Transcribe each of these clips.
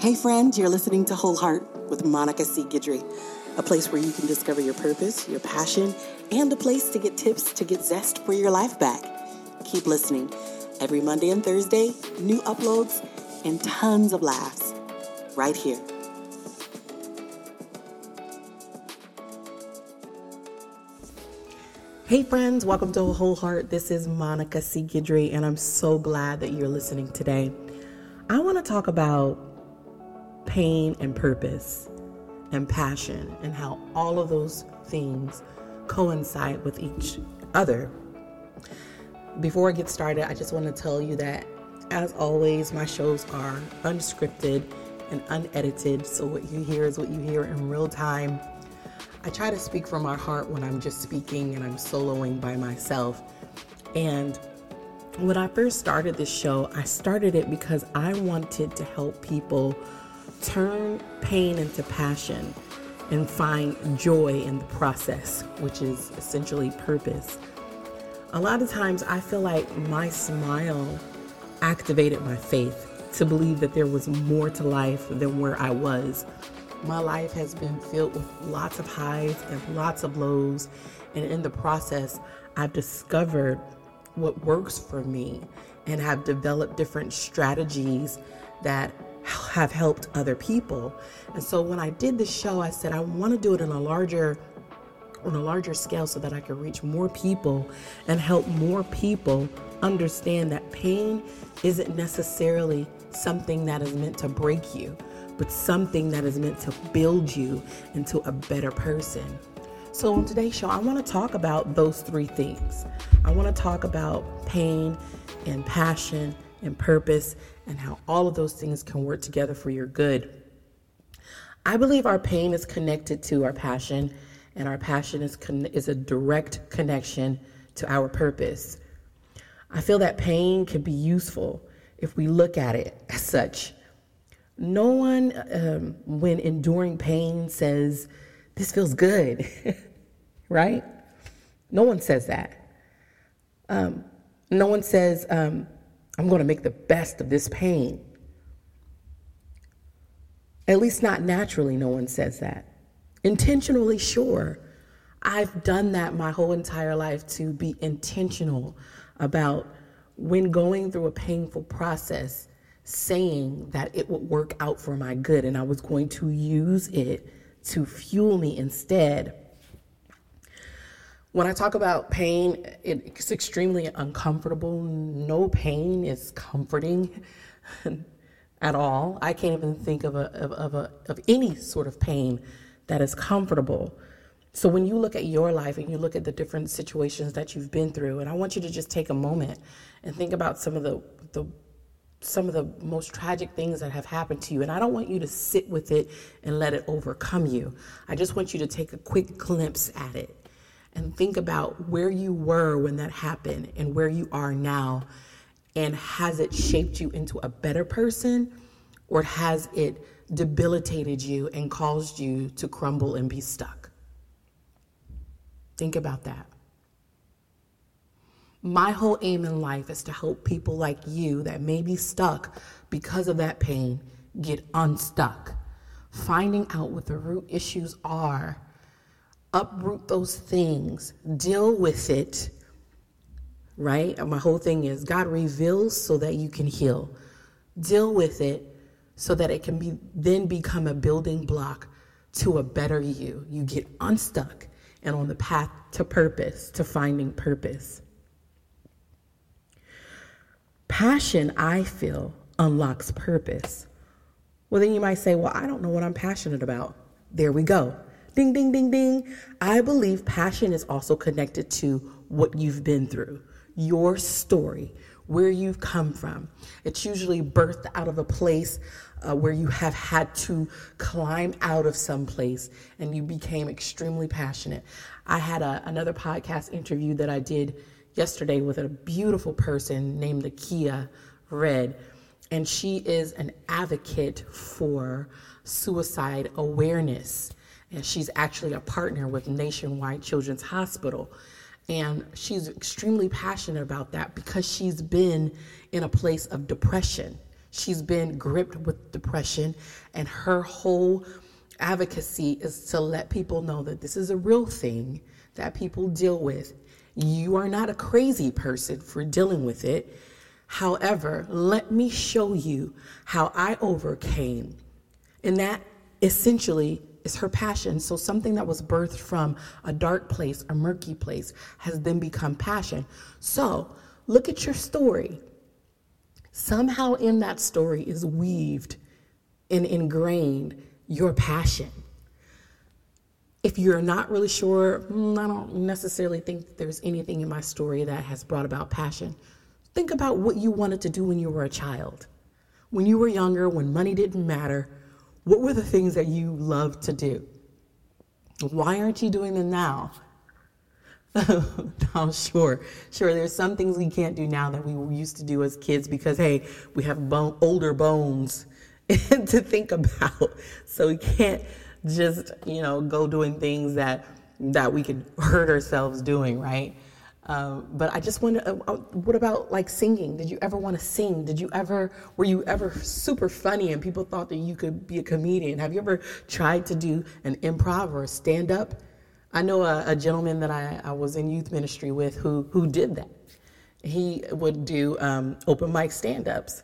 Hey, friend, you're listening to Whole Heart with Monica C. Guidry, a place where you can discover your purpose, your passion, and a place to get tips to get zest for your life back. Keep listening. Every Monday and Thursday, new uploads and tons of laughs right here. Hey, friends, welcome to Whole Heart. This is Monica C. Guidry, and I'm so glad that you're listening today. I want to talk about pain and purpose and passion and how all of those things coincide with each other. Before I get started, I just want to tell you that, as always, my shows are unscripted and unedited, so what you hear is what you hear in real time. I try to speak from my heart when I'm just speaking and I'm soloing by myself. And when I first started this show, I started it because I wanted to help people turn pain into passion and find joy in the process, which is essentially purpose. A lot of times I feel like my smile activated my faith to believe that there was more to life than where I was. My life has been filled with lots of highs and lots of lows, and in the process, I've discovered what works for me and have developed different strategies that have helped other people. And so when I did the show, I said I want to do it in a larger on a larger scale so that I can reach more people and help more people understand that pain isn't necessarily something that is meant to break you, but something that is meant to build you into a better person. So, on today's show, I want to talk about those three things. I want to talk about pain and passion and purpose and how all of those things can work together for your good. I believe our pain is connected to our passion, and our passion is, con- is a direct connection to our purpose. I feel that pain can be useful if we look at it as such. No one, um, when enduring pain, says, This feels good, right? No one says that. Um, no one says, um, I'm going to make the best of this pain. At least, not naturally, no one says that. Intentionally, sure. I've done that my whole entire life to be intentional about when going through a painful process, saying that it would work out for my good and I was going to use it to fuel me instead when I talk about pain, it's extremely uncomfortable. No pain is comforting at all. I can't even think of a, of, of, a, of any sort of pain that is comfortable. So when you look at your life and you look at the different situations that you've been through, and I want you to just take a moment and think about some of the, the some of the most tragic things that have happened to you. And I don't want you to sit with it and let it overcome you. I just want you to take a quick glimpse at it and think about where you were when that happened and where you are now. And has it shaped you into a better person or has it debilitated you and caused you to crumble and be stuck? Think about that. My whole aim in life is to help people like you that may be stuck because of that pain get unstuck. Finding out what the root issues are uproot those things, deal with it, right? My whole thing is God reveals so that you can heal. Deal with it so that it can be then become a building block to a better you. You get unstuck and on the path to purpose, to finding purpose. Passion, I feel, unlocks purpose. Well, then you might say, Well, I don't know what I'm passionate about. There we go. Ding, ding, ding, ding. I believe passion is also connected to what you've been through, your story, where you've come from. It's usually birthed out of a place uh, where you have had to climb out of some place and you became extremely passionate. I had a, another podcast interview that I did yesterday with a beautiful person named Akia Red, and she is an advocate for suicide awareness and she's actually a partner with Nationwide Children's Hospital. And she's extremely passionate about that because she's been in a place of depression. She's been gripped with depression, and her whole advocacy is to let people know that this is a real thing that people deal with. You are not a crazy person for dealing with it. However, let me show you how I overcame. And that essentially is her passion. So something that was birthed from a dark place, a murky place, has then become passion. So look at your story. Somehow in that story is weaved and ingrained your passion. If you're not really sure, mm, I don't necessarily think there's anything in my story that has brought about passion. Think about what you wanted to do when you were a child. When you were younger, when money didn't matter, what were the things that you loved to do? Why aren't you doing them now? no, oh, sure, sure. There's some things we can't do now that we used to do as kids because, hey, we have older bones to think about. So we can't just, you know, go doing things that that we could hurt ourselves doing, right? Um, but I just wonder, uh, uh, what about like singing? Did you ever want to sing? Did you ever, were you ever super funny and people thought that you could be a comedian? Have you ever tried to do an improv or a stand up? I know a, a gentleman that I, I, was in youth ministry with who, who did that. He would do um, open mic stand ups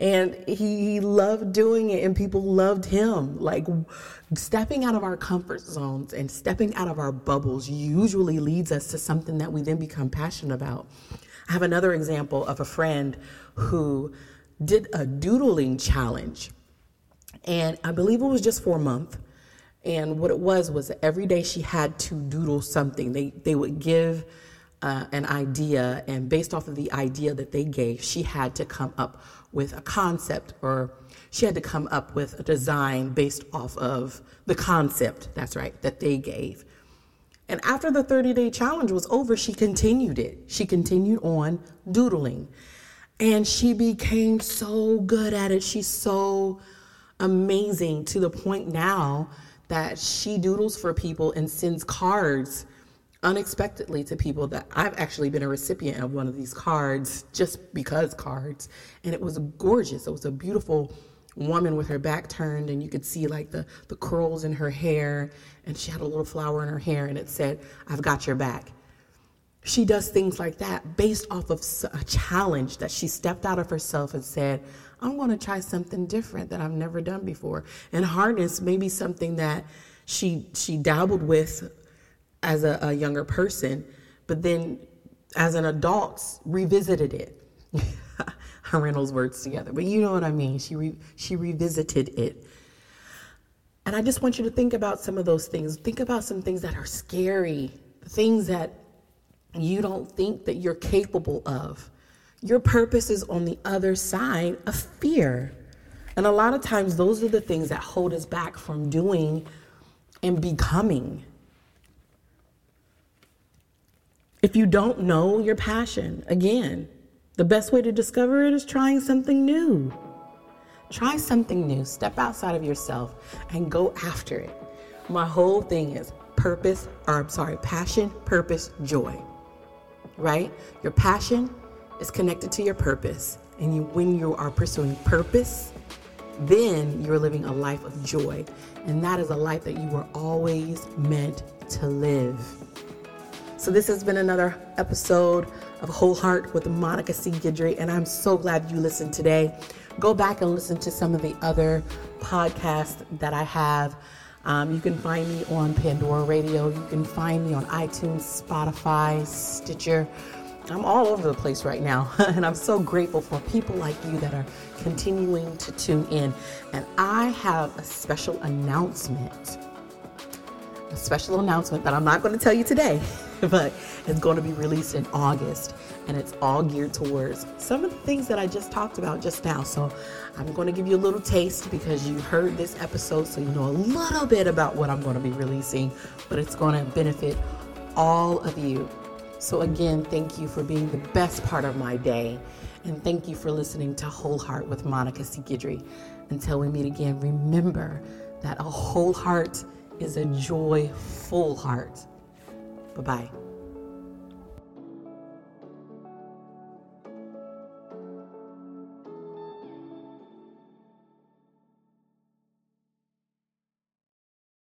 and he loved doing it and people loved him. Like stepping out of our comfort zones and stepping out of our bubbles usually leads us to something that we then become passionate about. I have another example of a friend who did a doodling challenge. And i believe it was just for a month. And what it was was every day she had to doodle something. They they would give uh, an idea and based off of the idea that they gave she had to come up with a concept or she had to come up with a design based off of the concept, that's right, that they gave. And after the 30 day challenge was over, she continued it. She continued on doodling. And she became so good at it. She's so amazing to the point now that she doodles for people and sends cards unexpectedly to people that I've actually been a recipient of one of these cards just because cards. And it was gorgeous. It was a beautiful woman with her back turned and you could see like the, the curls in her hair and she had a little flower in her hair and it said, I've got your back. She does things like that based off of a challenge that she stepped out of herself and said, I'm going to try something different that I've never done before. And harness maybe something that she she dabbled with as a, a younger person, but then as an adult revisited it. I ran those words together, but you know what I mean. She re, she revisited it. And I just want you to think about some of those things. Think about some things that are scary, things that you don't think that you're capable of. Your purpose is on the other side of fear. And a lot of times, those are the things that hold us back from doing and becoming. If you don't know your passion, again, the best way to discover it is trying something new. Try something new, step outside of yourself and go after it. My whole thing is purpose, or I'm sorry, passion, purpose, joy. Right? Your passion is connected to your purpose. And you, when you are pursuing purpose, then you're living a life of joy. And that is a life that you were always meant to live. So, this has been another episode of Whole Heart with Monica C. Guidry, and I'm so glad you listened today. Go back and listen to some of the other podcasts that I have. Um, you can find me on Pandora Radio. You can find me on iTunes, Spotify, Stitcher. I'm all over the place right now, and I'm so grateful for people like you that are continuing to tune in. And I have a special announcement a special announcement that I'm not going to tell you today, but it's going to be released in August. And it's all geared towards some of the things that I just talked about just now. So I'm going to give you a little taste because you heard this episode, so you know a little bit about what I'm going to be releasing, but it's going to benefit all of you. So, again, thank you for being the best part of my day. And thank you for listening to Whole Heart with Monica. Guidry. Until we meet again, remember that a whole heart is a joyful heart. Bye bye.